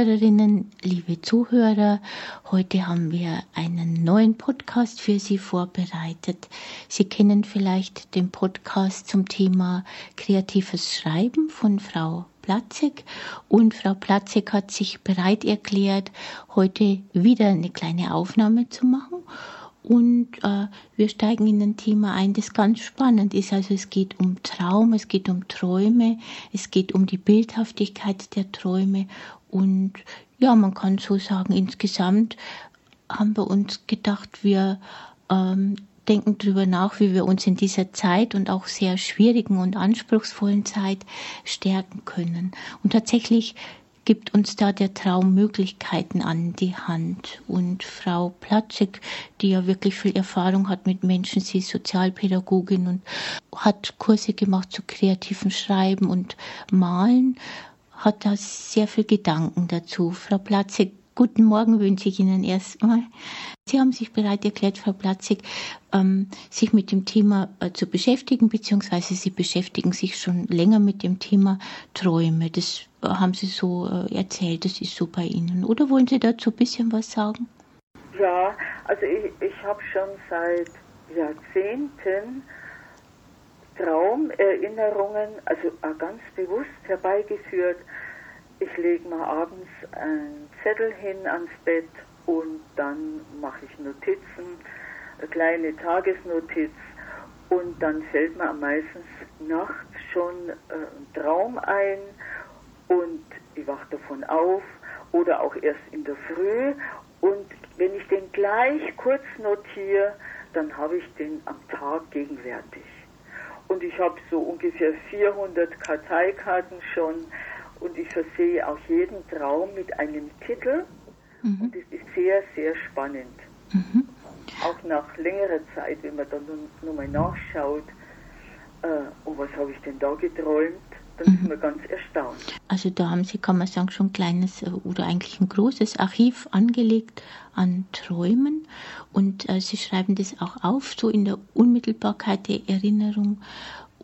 Liebe Zuhörerinnen, liebe Zuhörer, heute haben wir einen neuen Podcast für Sie vorbereitet. Sie kennen vielleicht den Podcast zum Thema kreatives Schreiben von Frau Platzig und Frau Platzig hat sich bereit erklärt, heute wieder eine kleine Aufnahme zu machen und äh, wir steigen in ein Thema ein, das ganz spannend ist. Also es geht um Traum, es geht um Träume, es geht um die Bildhaftigkeit der Träume. Und ja, man kann so sagen, insgesamt haben wir uns gedacht, wir ähm, denken darüber nach, wie wir uns in dieser Zeit und auch sehr schwierigen und anspruchsvollen Zeit stärken können. Und tatsächlich gibt uns da der Traum Möglichkeiten an die Hand. Und Frau Platschek, die ja wirklich viel Erfahrung hat mit Menschen, sie ist Sozialpädagogin und hat Kurse gemacht zu kreativem Schreiben und Malen, hat da sehr viel Gedanken dazu. Frau Platzek, guten Morgen wünsche ich Ihnen erstmal. Sie haben sich bereit erklärt, Frau Platzig, ähm, sich mit dem Thema äh, zu beschäftigen, beziehungsweise Sie beschäftigen sich schon länger mit dem Thema Träume. Das äh, haben Sie so äh, erzählt, das ist so bei Ihnen. Oder wollen Sie dazu ein bisschen was sagen? Ja, also ich, ich habe schon seit Jahrzehnten Traumerinnerungen, also ganz bewusst herbeigeführt. Ich lege mal abends einen Zettel hin ans Bett und dann mache ich Notizen, eine kleine Tagesnotiz und dann fällt mir meistens nachts schon äh, ein Traum ein und ich wache davon auf oder auch erst in der Früh und wenn ich den gleich kurz notiere, dann habe ich den am Tag gegenwärtig. Und ich habe so ungefähr 400 Karteikarten schon und ich versehe auch jeden Traum mit einem Titel Mhm. Und das ist sehr, sehr spannend. Mhm. Auch nach längerer Zeit, wenn man dann nochmal nachschaut, äh, oh, was habe ich denn da geträumt, ist mhm. man ganz erstaunt. Also da haben Sie, kann man sagen, schon ein kleines äh, oder eigentlich ein großes Archiv angelegt an Träumen und äh, Sie schreiben das auch auf, so in der Unmittelbarkeit der Erinnerung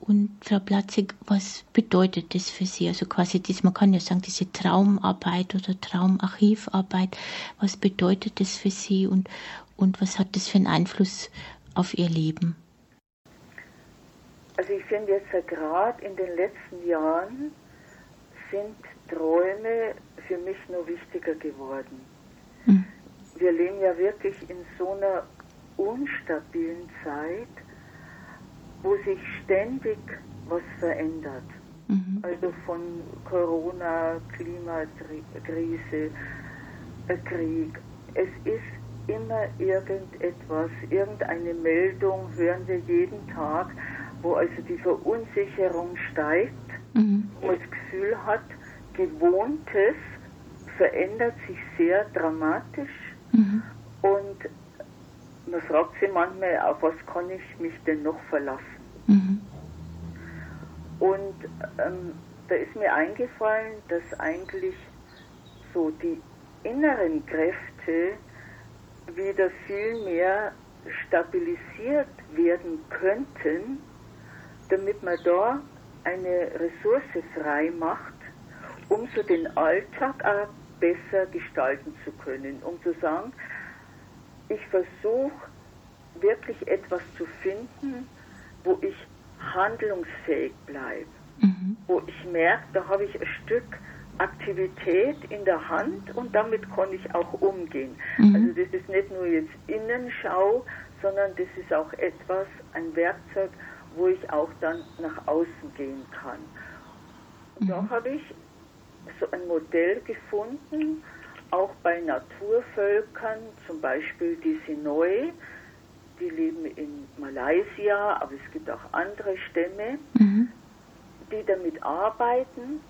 und Frau Platzig, was bedeutet das für Sie? Also quasi, das, man kann ja sagen, diese Traumarbeit oder Traumarchivarbeit, was bedeutet das für Sie und, und was hat das für einen Einfluss auf Ihr Leben? Also ich finde jetzt ja gerade in den letzten Jahren sind Träume für mich nur wichtiger geworden. Mhm. Wir leben ja wirklich in so einer unstabilen Zeit wo sich ständig was verändert. Mhm. Also von Corona, Klimakrise, äh, Krieg. Es ist immer irgendetwas, irgendeine Meldung hören wir jeden Tag, wo also die Verunsicherung steigt, mhm. wo das Gefühl hat, Gewohntes verändert sich sehr dramatisch mhm. und man fragt sich manchmal, auf was kann ich mich denn noch verlassen? Mhm. Und ähm, da ist mir eingefallen, dass eigentlich so die inneren Kräfte wieder viel mehr stabilisiert werden könnten, damit man da eine Ressource frei macht, um so den Alltag auch besser gestalten zu können, um zu sagen, ich versuche wirklich etwas zu finden, wo ich handlungsfähig bleibe, mhm. wo ich merke, da habe ich ein Stück Aktivität in der Hand und damit kann ich auch umgehen. Mhm. Also das ist nicht nur jetzt Innenschau, sondern das ist auch etwas, ein Werkzeug, wo ich auch dann nach außen gehen kann. Und mhm. da habe ich so ein Modell gefunden, auch bei Naturvölkern, zum Beispiel die Sinoi, die leben in Malaysia, aber es gibt auch andere Stämme, mhm. die damit arbeiten.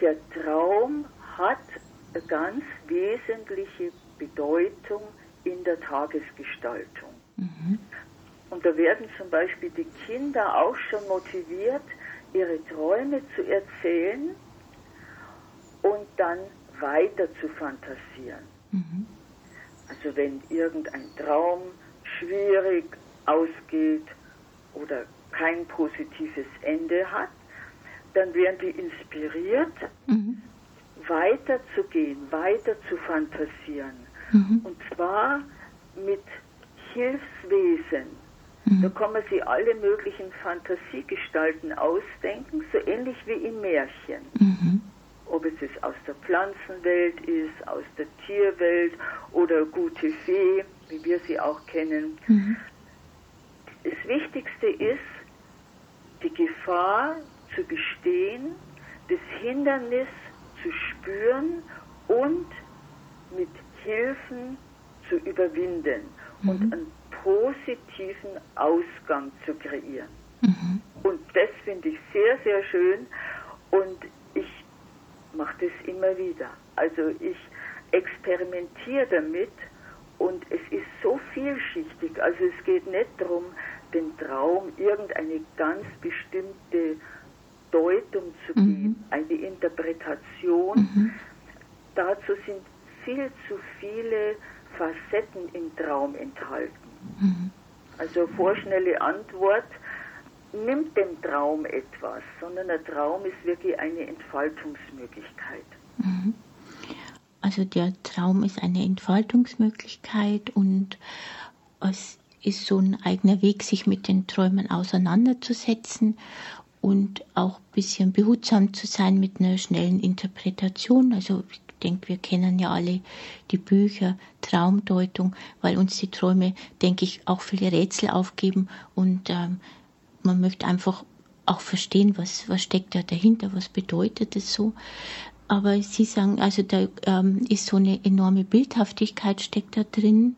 Der Traum hat eine ganz wesentliche Bedeutung in der Tagesgestaltung. Mhm. Und da werden zum Beispiel die Kinder auch schon motiviert, ihre Träume zu erzählen und dann weiter zu fantasieren. Mhm. Also wenn irgendein Traum schwierig ausgeht oder kein positives Ende hat, dann werden die inspiriert, mhm. weiter zu gehen, weiter zu fantasieren. Mhm. Und zwar mit Hilfswesen. Mhm. Da kann man sich alle möglichen Fantasiegestalten ausdenken, so ähnlich wie im Märchen. Mhm. Ob es jetzt aus der Pflanzenwelt ist, aus der Tierwelt oder gute Fee, wie wir sie auch kennen. Mhm. Das Wichtigste ist, die Gefahr zu bestehen, das Hindernis zu spüren und mit Hilfen zu überwinden mhm. und einen positiven Ausgang zu kreieren. Mhm. Und das finde ich sehr, sehr schön und ich mache das immer wieder. Also ich experimentiere damit und es ist so vielschichtig. Also es geht nicht darum, den Traum irgendeine ganz bestimmte Deutung zu geben, mhm. eine Interpretation. Mhm. Dazu sind viel zu viele Facetten im Traum enthalten. Mhm. Also vorschnelle Antwort nimmt dem Traum etwas, sondern der Traum ist wirklich eine Entfaltungsmöglichkeit. Mhm. Also der Traum ist eine Entfaltungsmöglichkeit und es ist so ein eigener Weg, sich mit den Träumen auseinanderzusetzen und auch ein bisschen behutsam zu sein mit einer schnellen Interpretation. Also denke, wir kennen ja alle die Bücher Traumdeutung, weil uns die Träume, denke ich, auch viele Rätsel aufgeben und ähm, man möchte einfach auch verstehen, was, was steckt da dahinter, was bedeutet es so. Aber Sie sagen, also da ähm, ist so eine enorme Bildhaftigkeit steckt da drin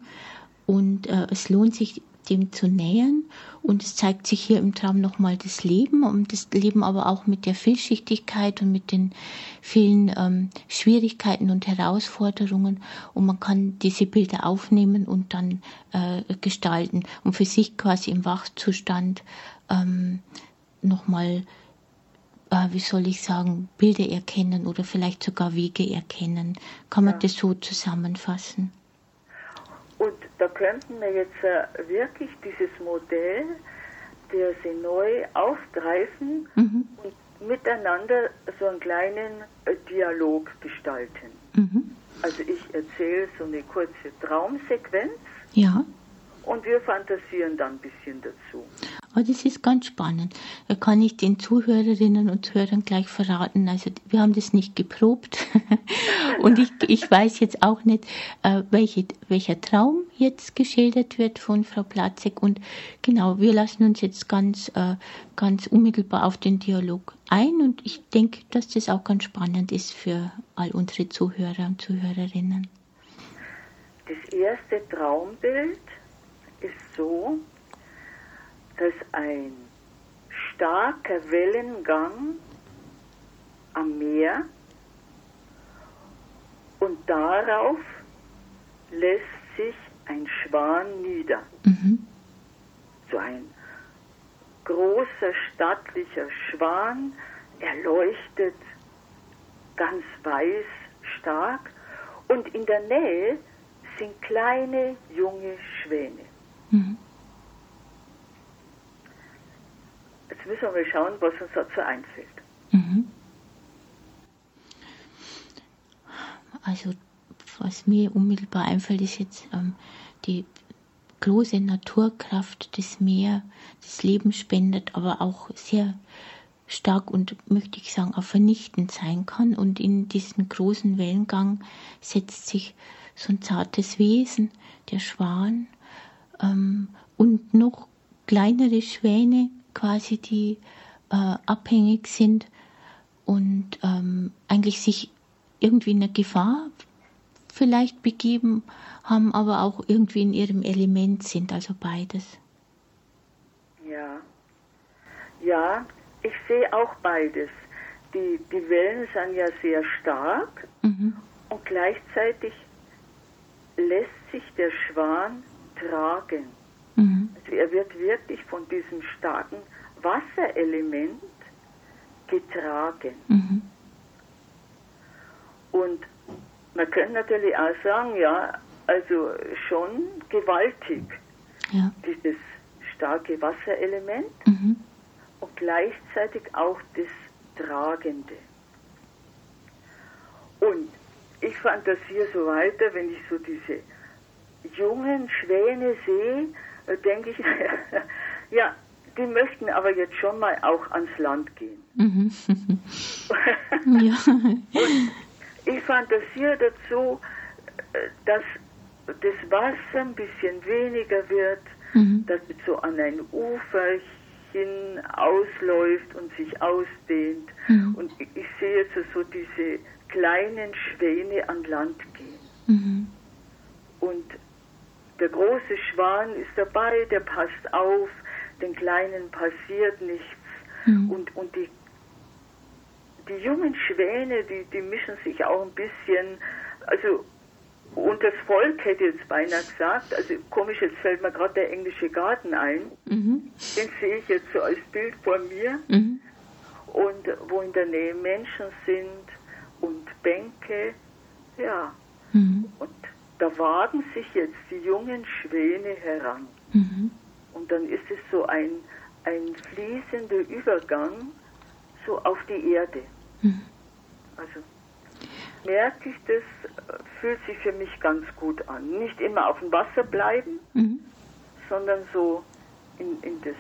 und äh, es lohnt sich dem zu nähern. Und es zeigt sich hier im Traum nochmal das Leben und das Leben aber auch mit der Vielschichtigkeit und mit den vielen ähm, Schwierigkeiten und Herausforderungen. Und man kann diese Bilder aufnehmen und dann äh, gestalten und für sich quasi im Wachzustand ähm, nochmal, äh, wie soll ich sagen, Bilder erkennen oder vielleicht sogar Wege erkennen. Kann man ja. das so zusammenfassen? Da könnten wir jetzt äh, wirklich dieses Modell der sie neu aufgreifen mhm. und miteinander so einen kleinen äh, Dialog gestalten. Mhm. Also ich erzähle so eine kurze Traumsequenz. Ja. Und wir fantasieren dann ein bisschen dazu. Aber das ist ganz spannend. Da kann ich den Zuhörerinnen und Zuhörern gleich verraten. Also wir haben das nicht geprobt. und ich, ich weiß jetzt auch nicht, äh, welche, welcher Traum jetzt geschildert wird von Frau Platzek. Und genau, wir lassen uns jetzt ganz, äh, ganz unmittelbar auf den Dialog ein. Und ich denke, dass das auch ganz spannend ist für all unsere Zuhörer und Zuhörerinnen. Das erste Traumbild ist so, dass ein starker Wellengang am Meer und darauf lässt sich ein Schwan nieder. Mhm. So ein großer, stattlicher Schwan, er leuchtet ganz weiß, stark und in der Nähe sind kleine junge Schwäne. Mhm. Jetzt müssen wir schauen, was uns dazu einfällt. Mhm. Also, was mir unmittelbar einfällt, ist jetzt ähm, die große Naturkraft des Meer, das Leben spendet, aber auch sehr stark und möchte ich sagen auch vernichtend sein kann. Und in diesen großen Wellengang setzt sich so ein zartes Wesen, der Schwan, ähm, und noch kleinere Schwäne, quasi, die äh, abhängig sind und ähm, eigentlich sich irgendwie in eine Gefahr vielleicht begeben haben, aber auch irgendwie in ihrem Element sind, also beides. Ja, ja, ich sehe auch beides. Die, die Wellen sind ja sehr stark mhm. und gleichzeitig lässt sich der Schwan tragen. Mhm. Also er wird wirklich von diesem starken Wasserelement getragen. Mhm. Und man könnte natürlich auch sagen, ja, also schon gewaltig, ja. dieses starke Wasserelement mhm. und gleichzeitig auch das Tragende. ich fantasiere so weiter, wenn ich so diese jungen Schwäne sehe, denke ich, ja, die möchten aber jetzt schon mal auch ans Land gehen. Mhm. ja. Und ich fantasiere dazu, dass das Wasser ein bisschen weniger wird, mhm. dass es so an ein Uferchen ausläuft und sich ausdehnt. Mhm. Und ich, ich, sehe jetzt so diese kleinen Schwäne an Land gehen. Mhm. Und der große Schwan ist dabei, der passt auf, den Kleinen passiert nichts. Mhm. Und, und die, die jungen Schwäne, die, die mischen sich auch ein bisschen, also und das Volk hätte jetzt beinahe gesagt, also komisch, jetzt fällt mir gerade der englische Garten ein. Mhm. Den sehe ich jetzt so als Bild vor mir. Mhm. Und wo in der Nähe Menschen sind und Bänke. Ja. Mhm. Und da wagen sich jetzt die jungen Schwäne heran. Mhm. Und dann ist es so ein, ein fließender Übergang so auf die Erde. Mhm. Also merke ich, das fühlt sich für mich ganz gut an. Nicht immer auf dem Wasser bleiben, mhm. sondern so in, in das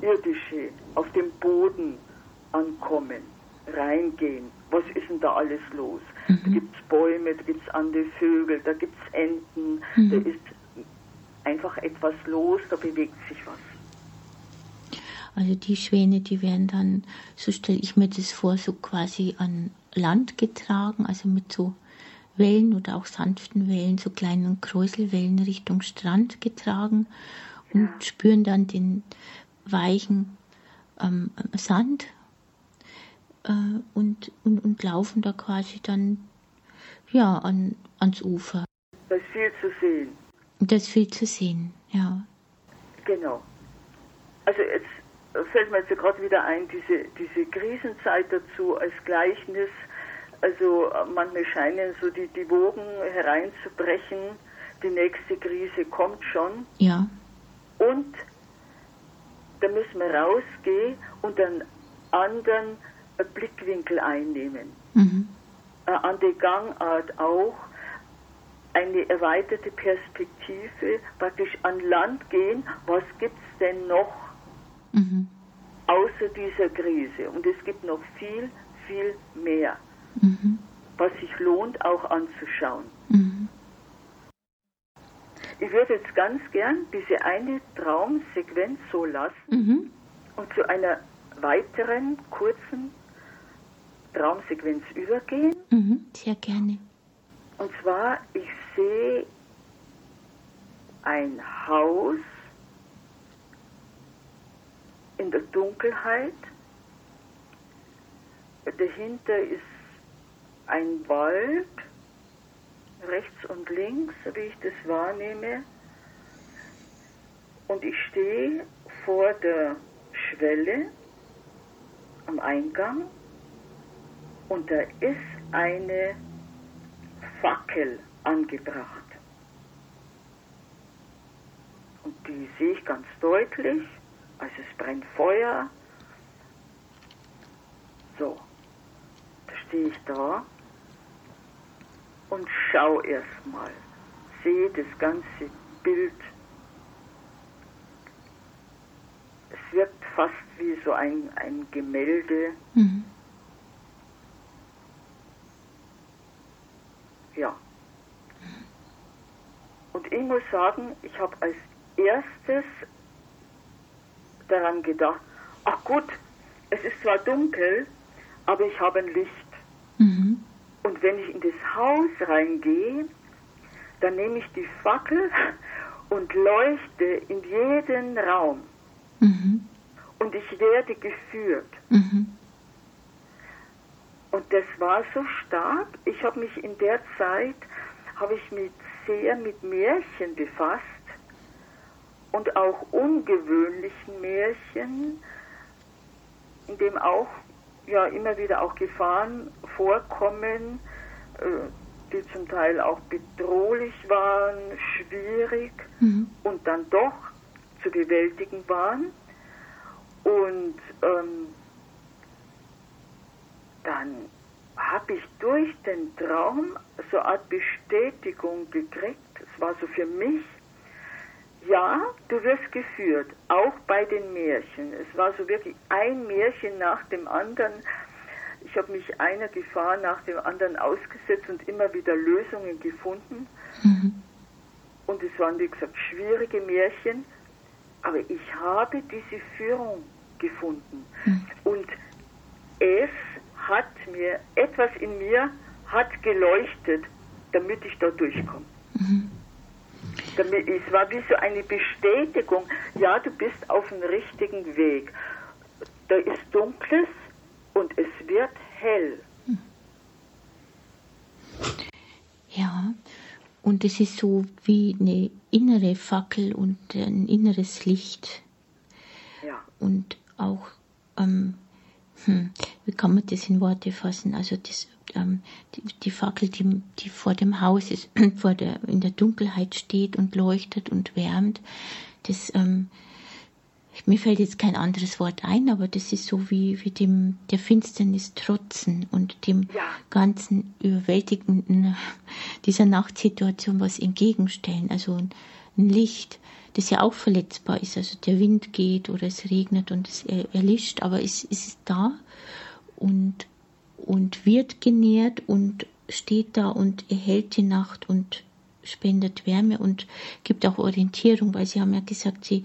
Irdische, auf dem Boden ankommen, reingehen. Was ist denn da alles los? Mhm. Da gibt es Bäume, da gibt es andere Vögel, da gibt es Enten, mhm. da ist einfach etwas los, da bewegt sich was. Also die Schwäne, die werden dann, so stelle ich mir das vor, so quasi an Land getragen, also mit so Wellen oder auch sanften Wellen, so kleinen Kräuselwellen Richtung Strand getragen und ja. spüren dann den weichen ähm, Sand äh, und, und, und laufen da quasi dann ja an, ans Ufer. Da ist viel zu sehen. Und da ist viel zu sehen, ja. Genau. Also jetzt fällt mir jetzt gerade wieder ein, diese, diese Krisenzeit dazu als Gleichnis. Also manchmal scheinen so die, die Wogen hereinzubrechen. Die nächste Krise kommt schon. Ja. Und da müssen wir rausgehen und einen anderen Blickwinkel einnehmen. Mhm. Äh, an die Gangart auch eine erweiterte Perspektive, praktisch an Land gehen, was gibt es denn noch mhm. außer dieser Krise. Und es gibt noch viel, viel mehr, mhm. was sich lohnt auch anzuschauen. Mhm. Ich würde jetzt ganz gern diese eine Traumsequenz so lassen mhm. und zu einer weiteren kurzen Traumsequenz übergehen. Mhm, sehr gerne. Und zwar, ich sehe ein Haus in der Dunkelheit. Dahinter ist ein Wald, rechts und links, wie ich das wahrnehme. Und ich stehe vor der Schwelle am Eingang und da ist eine Fackel angebracht. Und die sehe ich ganz deutlich. Also es brennt Feuer. So, da stehe ich da und schaue erstmal, sehe das ganze Bild. Es wirkt fast wie so ein, ein Gemälde. Mhm. Ja. Und ich muss sagen, ich habe als erstes daran gedacht, ach gut, es ist zwar dunkel, aber ich habe ein Licht. Mhm. Und wenn ich in das Haus reingehe, dann nehme ich die Fackel und leuchte in jeden Raum. Mhm. Und ich werde geführt. Mhm. Und das war so stark. Ich habe mich in der Zeit, habe ich mich sehr mit Märchen befasst und auch ungewöhnlichen Märchen, in dem auch ja immer wieder auch Gefahren vorkommen, äh, die zum Teil auch bedrohlich waren, schwierig mhm. und dann doch zu bewältigen waren. Und ähm, dann habe ich durch den Traum so eine Art Bestätigung gekriegt. Es war so für mich, ja, du wirst geführt, auch bei den Märchen. Es war so wirklich ein Märchen nach dem anderen. Ich habe mich einer Gefahr nach dem anderen ausgesetzt und immer wieder Lösungen gefunden. Mhm. Und es waren, wie gesagt, schwierige Märchen. Aber ich habe diese Führung gefunden. Mhm. Und es hat mir, etwas in mir hat geleuchtet, damit ich da durchkomme. Mhm. Damit, es war wie so eine Bestätigung, ja, du bist auf dem richtigen Weg. Da ist Dunkles und es wird hell. Ja, und es ist so wie eine innere Fackel und ein inneres Licht. Ja. Und auch ähm, hm, wie kann man das in Worte fassen? Also das, ähm, die, die, Fackel, die, die vor dem Haus ist, vor der, in der Dunkelheit steht und leuchtet und wärmt, das, ähm, mir fällt jetzt kein anderes Wort ein, aber das ist so wie, wie dem, der Finsternis trotzen und dem ja. ganzen überwältigenden, dieser Nachtsituation was entgegenstellen. Also ein, ein Licht, das ja auch verletzbar ist. Also der Wind geht oder es regnet und es erlischt, aber es, es ist da und, und wird genährt und steht da und erhält die Nacht und spendet Wärme und gibt auch Orientierung, weil Sie haben ja gesagt, Sie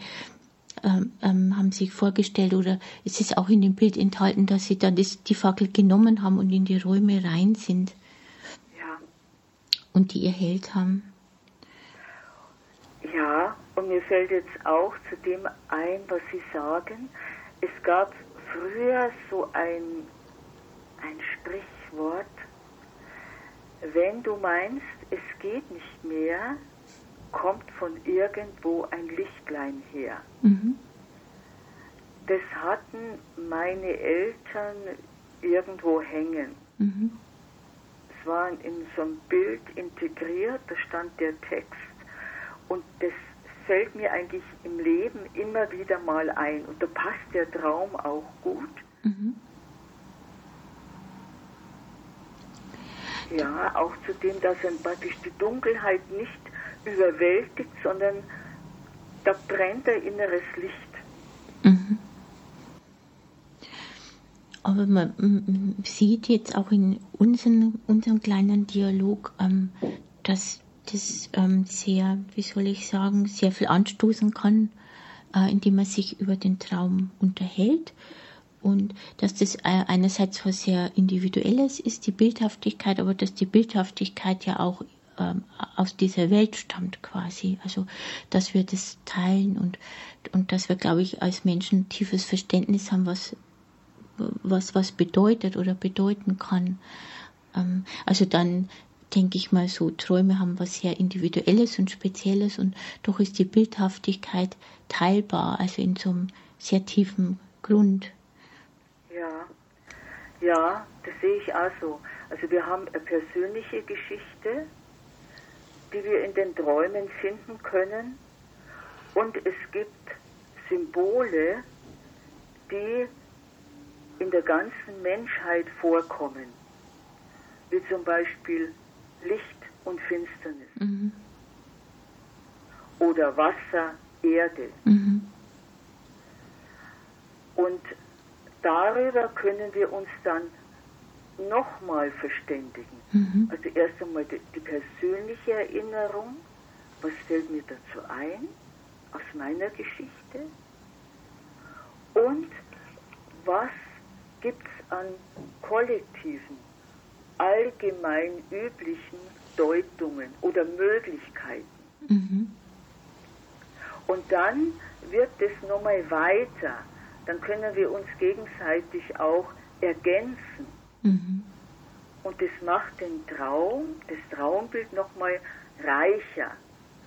ähm, ähm, haben sich vorgestellt oder es ist auch in dem Bild enthalten, dass Sie dann das, die Fackel genommen haben und in die Räume rein sind. Ja. Und die erhellt haben. Ja, und mir fällt jetzt auch zu dem ein, was Sie sagen. Es gab früher so ein, ein Sprichwort, wenn du meinst, es geht nicht mehr, kommt von irgendwo ein Lichtlein her. Mhm. Das hatten meine Eltern irgendwo hängen. Mhm. Es war in so ein Bild integriert, da stand der Text und das fällt mir eigentlich im Leben immer wieder mal ein. Und da passt der Traum auch gut. Mhm. Ja, auch zu dem, dass er praktisch die Dunkelheit nicht überwältigt, sondern da brennt ein inneres Licht. Mhm. Aber man sieht jetzt auch in unserem, unserem kleinen Dialog, ähm, dass das ähm, sehr, wie soll ich sagen, sehr viel anstoßen kann, äh, indem man sich über den Traum unterhält. Und dass das äh, einerseits was sehr Individuelles ist, die Bildhaftigkeit, aber dass die Bildhaftigkeit ja auch ähm, aus dieser Welt stammt quasi. Also, dass wir das teilen und, und dass wir, glaube ich, als Menschen tiefes Verständnis haben, was, was, was bedeutet oder bedeuten kann. Ähm, also dann denke ich mal, so Träume haben was sehr Individuelles und Spezielles und doch ist die Bildhaftigkeit teilbar, also in so einem sehr tiefen Grund. Ja, ja, das sehe ich auch so. Also wir haben eine persönliche Geschichte, die wir in den Träumen finden können und es gibt Symbole, die in der ganzen Menschheit vorkommen, wie zum Beispiel Licht und Finsternis. Mhm. Oder Wasser, Erde. Mhm. Und darüber können wir uns dann nochmal verständigen. Mhm. Also erst einmal die, die, persönliche Erinnerung, was fällt mir dazu ein aus meiner Geschichte und was gibt es an kollektiven allgemein üblichen Deutungen oder Möglichkeiten. Mhm. Und dann wird es nochmal weiter. Dann können wir uns gegenseitig auch ergänzen. Mhm. Und das macht den Traum, das Traumbild nochmal reicher.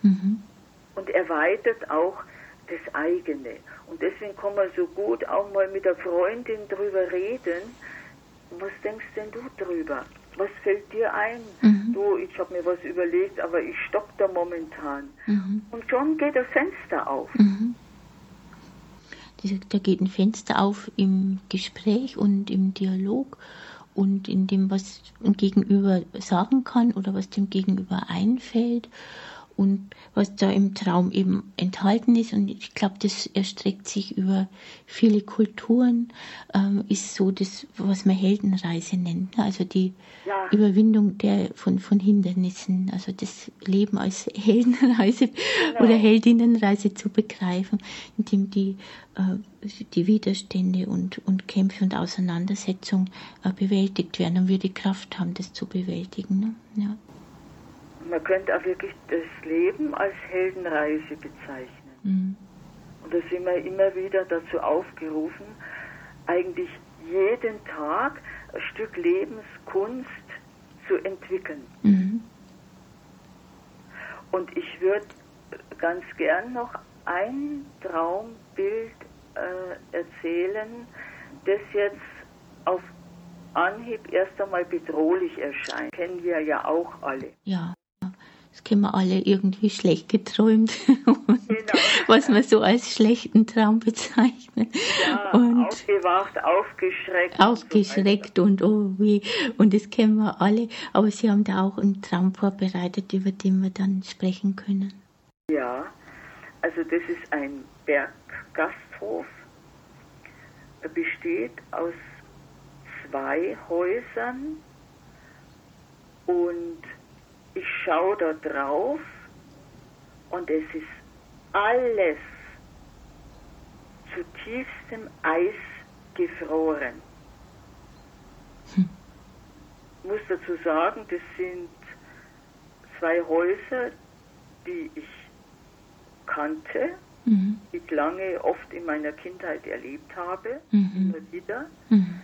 Mhm. Und erweitert auch das eigene. Und deswegen kann man so gut auch mal mit der Freundin drüber reden. Was denkst denn du drüber? Was fällt dir ein? Mhm. Du, ich habe mir was überlegt, aber ich stock da momentan. Mhm. Und schon geht das Fenster auf. Mhm. Da geht ein Fenster auf im Gespräch und im Dialog und in dem, was ein Gegenüber sagen kann oder was dem Gegenüber einfällt und was da im Traum eben enthalten ist. Und ich glaube, das erstreckt sich über viele Kulturen, ähm, ist so das, was man Heldenreise nennt. Ne? Also die ja. Überwindung der, von, von Hindernissen, also das Leben als Heldenreise genau. oder Heldinnenreise zu begreifen, indem die, äh, die Widerstände und, und Kämpfe und Auseinandersetzungen äh, bewältigt werden und wir die Kraft haben, das zu bewältigen. Ne? Ja man könnte auch wirklich das Leben als Heldenreise bezeichnen. Mhm. Und da sind wir immer wieder dazu aufgerufen, eigentlich jeden Tag ein Stück Lebenskunst zu entwickeln. Mhm. Und ich würde ganz gern noch ein Traumbild äh, erzählen, das jetzt auf Anhieb erst einmal bedrohlich erscheint. Kennen wir ja auch alle. Ja. Das kennen wir alle irgendwie schlecht geträumt. genau. Was man so als schlechten Traum bezeichnet. Ja, und aufgewacht, aufgeschreckt. Aufgeschreckt und, so und oh wie. Und das kennen wir alle. Aber Sie haben da auch einen Traum vorbereitet, über den wir dann sprechen können. Ja, also das ist ein Berggasthof. Er besteht aus zwei Häusern und ich schaue da drauf und es ist alles zu tiefstem Eis gefroren. Hm. Ich muss dazu sagen, das sind zwei Häuser, die ich kannte, mhm. die ich lange oft in meiner Kindheit erlebt habe, mhm. immer wieder. Mhm.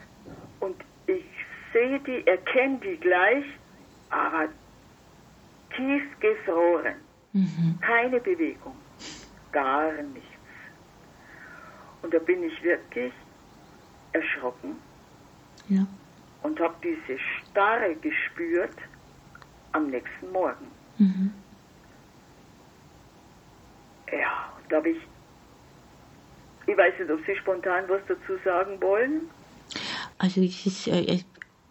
Und ich sehe die, erkenne die gleich, aber tief gefroren. Mhm. Keine Bewegung. Gar nichts. Und da bin ich wirklich erschrocken ja. und habe diese Starre gespürt am nächsten Morgen. Mhm. Ja, und da habe ich, ich weiß nicht, ob Sie spontan was dazu sagen wollen. Also es ist, äh,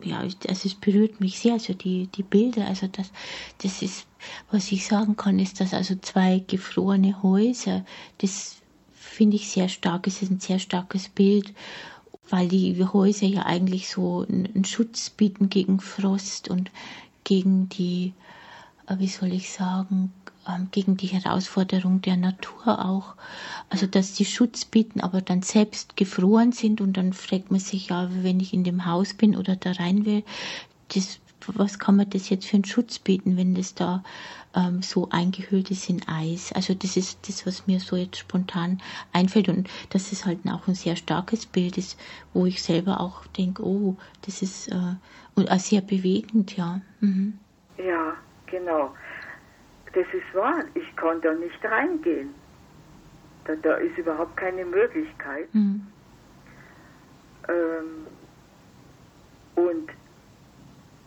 ja, also es berührt mich sehr, also die, die Bilder, also das, das ist, was ich sagen kann, ist, dass also zwei gefrorene Häuser, das finde ich sehr stark, es ist ein sehr starkes Bild, weil die Häuser ja eigentlich so einen Schutz bieten gegen Frost und gegen die, äh, wie soll ich sagen, gegen die Herausforderung der Natur auch. Also dass die Schutz bieten, aber dann selbst gefroren sind und dann fragt man sich ja, wenn ich in dem Haus bin oder da rein will, das, was kann man das jetzt für einen Schutz bieten, wenn das da ähm, so eingehüllt ist in Eis? Also das ist das, was mir so jetzt spontan einfällt und das ist halt auch ein sehr starkes Bild ist, wo ich selber auch denke, oh, das ist äh, sehr bewegend, ja. Mhm. Ja, genau. Das ist wahr, ich kann da nicht reingehen. Da, da ist überhaupt keine Möglichkeit. Mhm. Ähm, und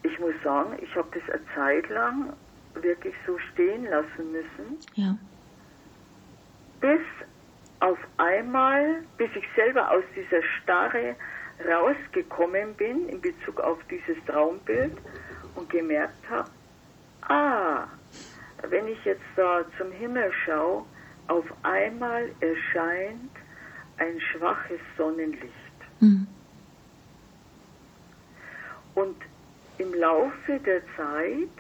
ich muss sagen, ich habe das eine Zeit lang wirklich so stehen lassen müssen. Ja. Bis auf einmal, bis ich selber aus dieser Starre rausgekommen bin in Bezug auf dieses Traumbild und gemerkt habe, ah, wenn ich jetzt da zum Himmel schaue, auf einmal erscheint ein schwaches Sonnenlicht. Mhm. Und im Laufe der Zeit,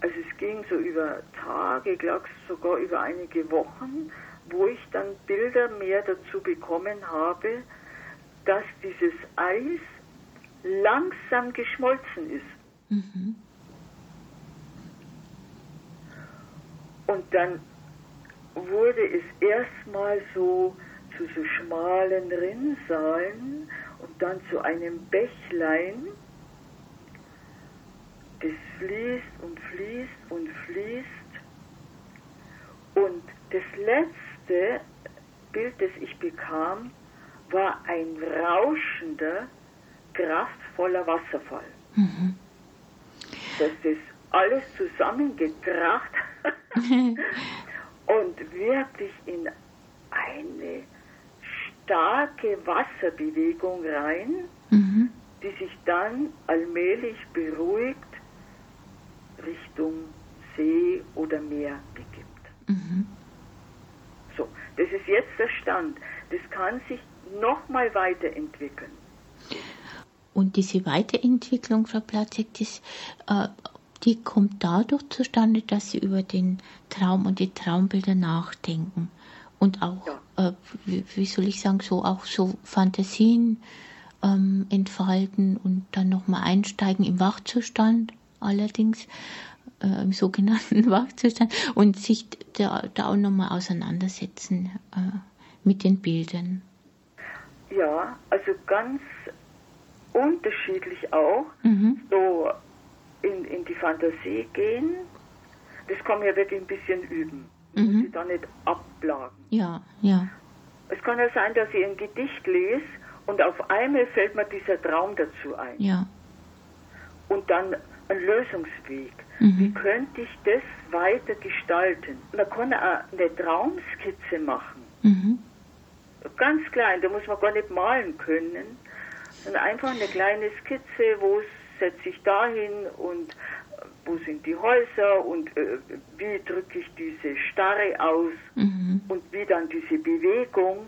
also es ging so über Tage, ich glaube sogar über einige Wochen, wo ich dann Bilder mehr dazu bekommen habe, dass dieses Eis langsam geschmolzen ist. Mhm. Und dann wurde es erstmal so zu so schmalen Rinnsalen und dann zu einem Bächlein. Das fließt und fließt und fließt. Und das letzte Bild, das ich bekam, war ein rauschender, kraftvoller Wasserfall. Mhm. Das alles zusammengebracht und wirklich in eine starke Wasserbewegung rein, mhm. dann allmählich beruhigt Richtung See oder Meer begibt. Mhm. So, das ist jetzt der Stand. Das kann sich nochmal weiterentwickeln. Und diese Weiterentwicklung, Frau Platzek, das, äh, die kommt dadurch zustande, dass Sie über den Traum und die Traumbilder nachdenken. Und auch, ja. äh, wie, wie, soll ich sagen, so auch so Fantasien ähm, entfalten und dann nochmal einsteigen im Wachzustand allerdings äh, im sogenannten Wachzustand und sich da, da auch nochmal auseinandersetzen äh, mit den Bildern. Ja, also ganz unterschiedlich auch. Mhm. So in, in die Fantasie gehen, das kann man ja wirklich ein bisschen üben. Mhm. Muss ich da nicht ablagen. Ja, ja. Es kann ja sein, dass ich ein Gedicht lese und auf einmal fällt mir dieser Traum dazu ein. Ja. Und dann ein Lösungsweg. Mhm. Wie könnte ich das weiter gestalten? Man kann auch eine Traumskizze machen. Mhm. Ganz klein, da muss man gar nicht malen können, sondern einfach eine kleine Skizze, wo setze ich dahin und äh, wo sind die Häuser und äh, wie drücke ich diese Starre aus mhm. und wie dann diese Bewegung.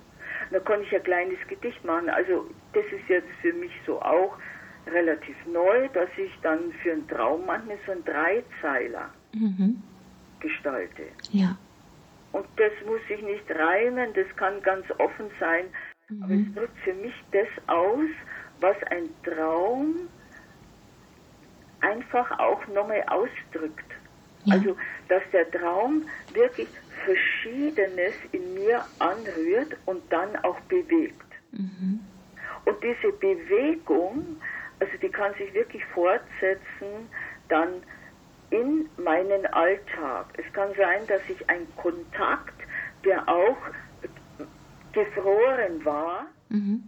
Da kann ich ein kleines Gedicht machen. Also das ist jetzt für mich so auch relativ neu, dass ich dann für einen Traum manchmal so einen Dreizeiler mhm. gestalte. Ja. Und das muss ich nicht reimen, das kann ganz offen sein, mhm. aber es drückt für mich das aus, was ein Traum einfach auch nochmal ausdrückt. Ja. Also, dass der Traum wirklich Verschiedenes in mir anrührt und dann auch bewegt. Mhm. Und diese Bewegung, also die kann sich wirklich fortsetzen dann in meinen Alltag. Es kann sein, dass ich einen Kontakt, der auch gefroren war, mhm.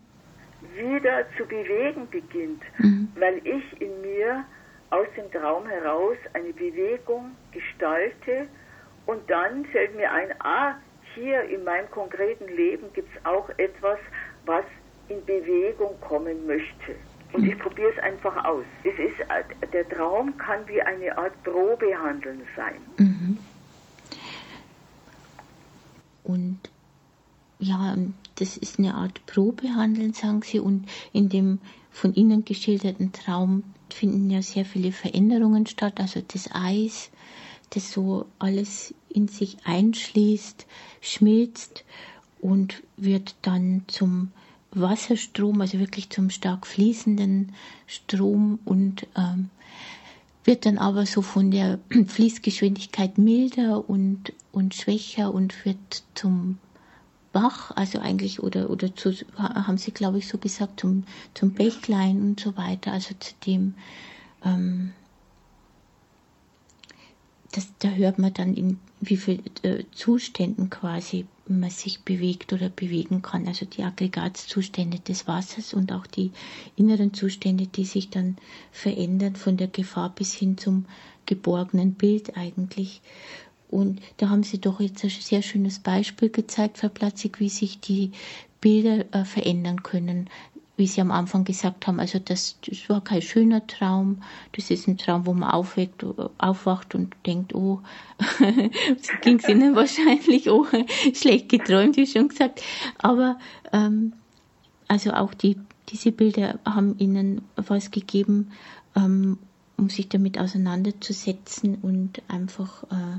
wieder zu bewegen beginnt, mhm. weil ich in mir aus dem Traum heraus eine Bewegung gestalte und dann fällt mir ein, ah, hier in meinem konkreten Leben gibt es auch etwas, was in Bewegung kommen möchte. Und ich probiere es einfach aus. Es ist, der Traum kann wie eine Art Probehandeln sein. Mhm. Und ja, das ist eine Art Probehandeln, sagen Sie. Und in dem von Ihnen geschilderten Traum finden ja sehr viele Veränderungen statt. Also das Eis, das so alles in sich einschließt, schmilzt und wird dann zum Wasserstrom, also wirklich zum stark fließenden Strom und ähm, wird dann aber so von der Fließgeschwindigkeit milder und, und schwächer und wird zum Bach, also eigentlich, oder, oder zu, haben sie, glaube ich, so gesagt, zum, zum Bächlein und so weiter, also zu dem, ähm, das, da hört man dann, in wie vielen äh, Zuständen quasi man sich bewegt oder bewegen kann. Also die Aggregatzustände des Wassers und auch die inneren Zustände, die sich dann verändern von der Gefahr bis hin zum geborgenen Bild eigentlich. Und da haben Sie doch jetzt ein sehr schönes Beispiel gezeigt, Frau Platzig, wie sich die Bilder äh, verändern können. Wie Sie am Anfang gesagt haben, also das, das war kein schöner Traum. Das ist ein Traum, wo man aufweckt, aufwacht und denkt, oh, so ging es Ihnen wahrscheinlich, oh, schlecht geträumt, wie schon gesagt. Aber ähm, also auch die, diese Bilder haben Ihnen was gegeben, ähm, um sich damit auseinanderzusetzen und einfach äh,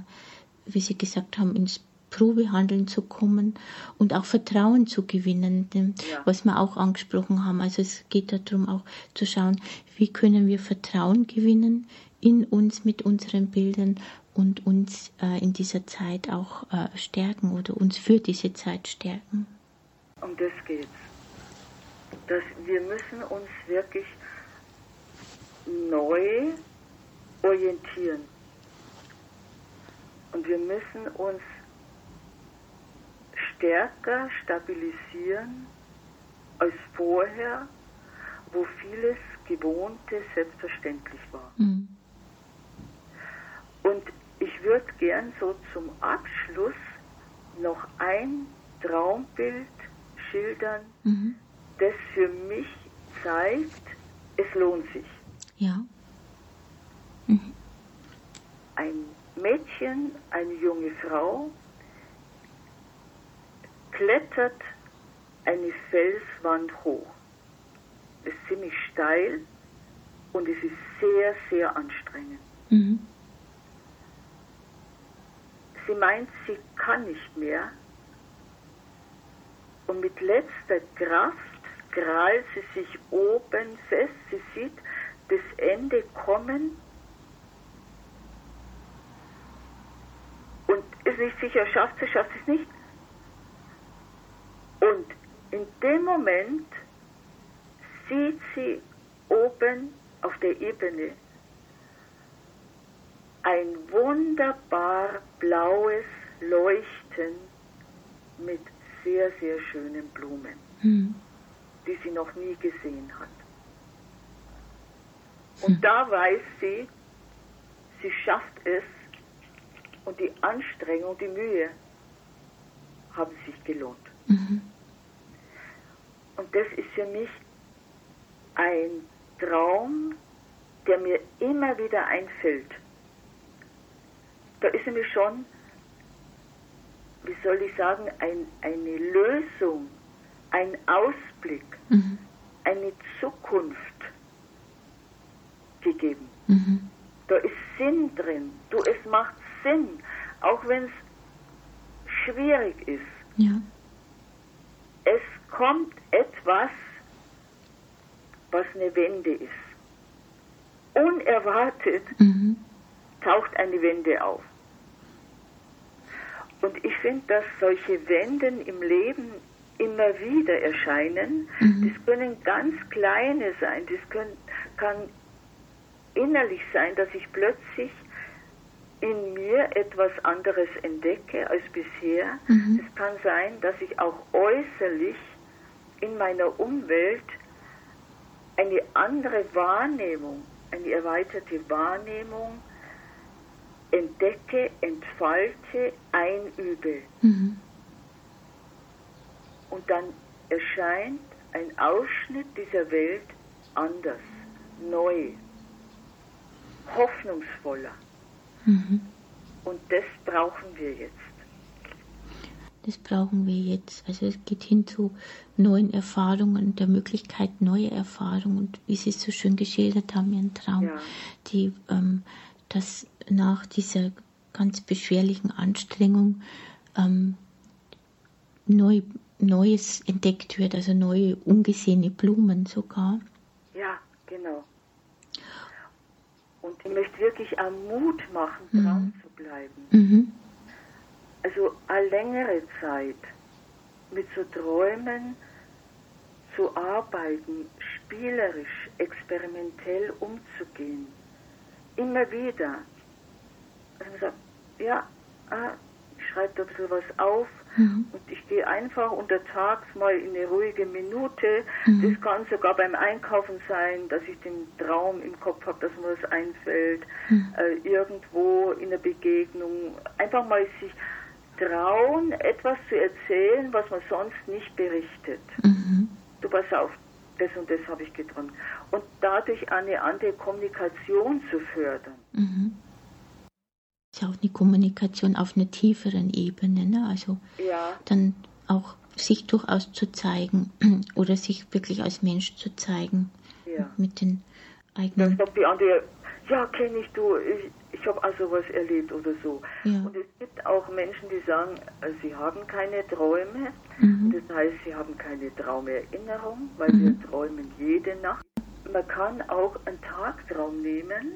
wie Sie gesagt haben, ins Probehandeln zu kommen und auch Vertrauen zu gewinnen, dem, ja. was wir auch angesprochen haben. Also es geht darum auch zu schauen, wie können wir Vertrauen gewinnen in uns mit unseren Bildern und uns äh, in dieser Zeit auch äh, stärken oder uns für diese Zeit stärken. Um das geht's. Dass wir müssen uns wirklich neu orientieren. Und wir müssen uns stärker stabilisieren als vorher, wo vieles Gewohnte selbstverständlich war. Mhm. Und ich würde gern so zum Abschluss noch ein Traumbild schildern, mhm. das für mich zeigt, es lohnt sich. Ja. Mhm. Ein Mädchen, eine junge Frau, klettert eine Felswand hoch. Es ist ziemlich steil und es ist sehr, sehr anstrengend. Mhm. Sie meint, sie kann nicht mehr. Und mit letzter Kraft krallt sie sich oben fest. Sie sieht das Ende kommen und ist nicht sicher, schafft sie, schafft sie es nicht. Und in dem Moment sieht sie oben auf der Ebene ein wunderbar blaues Leuchten mit sehr, sehr schönen Blumen, hm. die sie noch nie gesehen hat. Und hm. da weiß sie, sie schafft es und die Anstrengung, die Mühe haben sich gelohnt. Mhm. Und das ist für mich ein Traum, der mir immer wieder einfällt. Da ist nämlich schon, wie soll ich sagen, ein, eine Lösung, ein Ausblick, mhm. eine Zukunft gegeben. Mhm. Da ist Sinn drin. Du, es macht Sinn, auch wenn es schwierig ist. Ja. Es kommt etwas, was eine Wende ist. Unerwartet mhm. taucht eine Wende auf. Und ich finde, dass solche Wenden im Leben immer wieder erscheinen. Mhm. Das können ganz kleine sein. Das können, kann innerlich sein, dass ich plötzlich in mir etwas anderes entdecke als bisher. Mhm. Es kann sein, dass ich auch äußerlich in meiner Umwelt eine andere Wahrnehmung, eine erweiterte Wahrnehmung entdecke, entfalte, einübe. Mhm. Und dann erscheint ein Ausschnitt dieser Welt anders, neu, hoffnungsvoller. Mhm. Und das brauchen wir jetzt. Das brauchen wir jetzt. Also es geht hin zu neuen Erfahrungen, der Möglichkeit neue Erfahrungen und wie Sie es so schön geschildert haben, Ihren Traum, ja. die, ähm, dass nach dieser ganz beschwerlichen Anstrengung ähm, neu, Neues entdeckt wird, also neue ungesehene Blumen sogar. Ja, genau. Und ich möchte wirklich auch Mut machen, mhm. dran zu bleiben. Mhm. Also eine längere Zeit mit so Träumen zu arbeiten, spielerisch, experimentell umzugehen. Immer wieder. Also man sagt, ja, ah, ich schreibe da ein bisschen was auf, Mhm. Und ich gehe einfach untertags mal in eine ruhige Minute. Mhm. Das kann sogar beim Einkaufen sein, dass ich den Traum im Kopf habe, dass mir was einfällt. Mhm. Äh, irgendwo in der Begegnung. Einfach mal sich trauen, etwas zu erzählen, was man sonst nicht berichtet. Mhm. Du pass auf, das und das habe ich geträumt. Und dadurch eine andere Kommunikation zu fördern. Ja auch eine Kommunikation auf einer tieferen Ebene. Ne? Also ja. dann auch sich durchaus zu zeigen oder sich wirklich als Mensch zu zeigen. Ja. Mit den eigenen. Das die andere, ja, kenne ich du, ich, ich habe also was erlebt oder so. Ja. Und es gibt auch Menschen, die sagen, äh, sie haben keine Träume. Mhm. Das heißt, sie haben keine Traumerinnerung, weil mhm. wir träumen jede Nacht. Man kann auch einen Tagtraum nehmen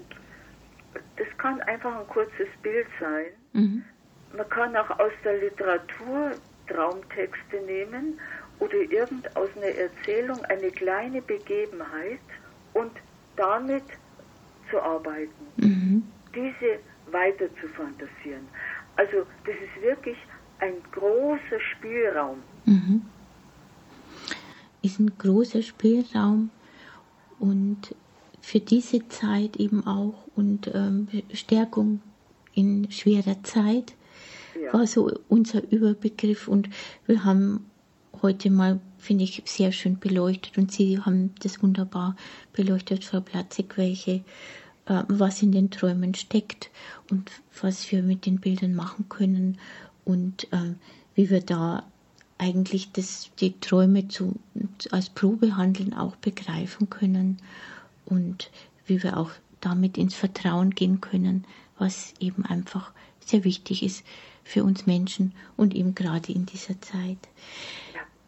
das kann einfach ein kurzes Bild sein. Mhm. Man kann auch aus der Literatur Traumtexte nehmen oder irgend aus einer Erzählung eine kleine Begebenheit und damit zu arbeiten, mhm. diese weiter zu fantasieren. Also das ist wirklich ein großer Spielraum. Mhm. Ist ein großer Spielraum und für diese Zeit eben auch und ähm, Stärkung in schwerer Zeit ja. war so unser Überbegriff und wir haben heute mal, finde ich, sehr schön beleuchtet und Sie haben das wunderbar beleuchtet, Frau Platzig, welche, äh, was in den Träumen steckt und was wir mit den Bildern machen können und äh, wie wir da eigentlich das, die Träume zu, als Probehandeln auch begreifen können und wie wir auch damit ins Vertrauen gehen können, was eben einfach sehr wichtig ist für uns Menschen und eben gerade in dieser Zeit.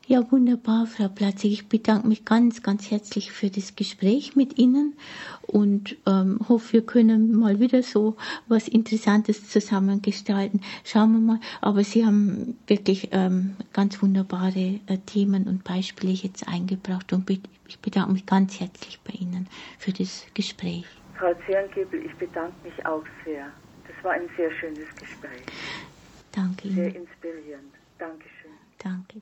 Ja, wunderbar, Frau Platzig. Ich bedanke mich ganz, ganz herzlich für das Gespräch mit Ihnen und ähm, hoffe, wir können mal wieder so was Interessantes zusammengestalten. Schauen wir mal. Aber Sie haben wirklich ähm, ganz wunderbare äh, Themen und Beispiele jetzt eingebracht und ich bedanke mich ganz herzlich bei Ihnen für das Gespräch. Frau Zerngebel, ich bedanke mich auch sehr. Das war ein sehr schönes Gespräch. Danke Ihnen. Sehr inspirierend. Dankeschön. Danke.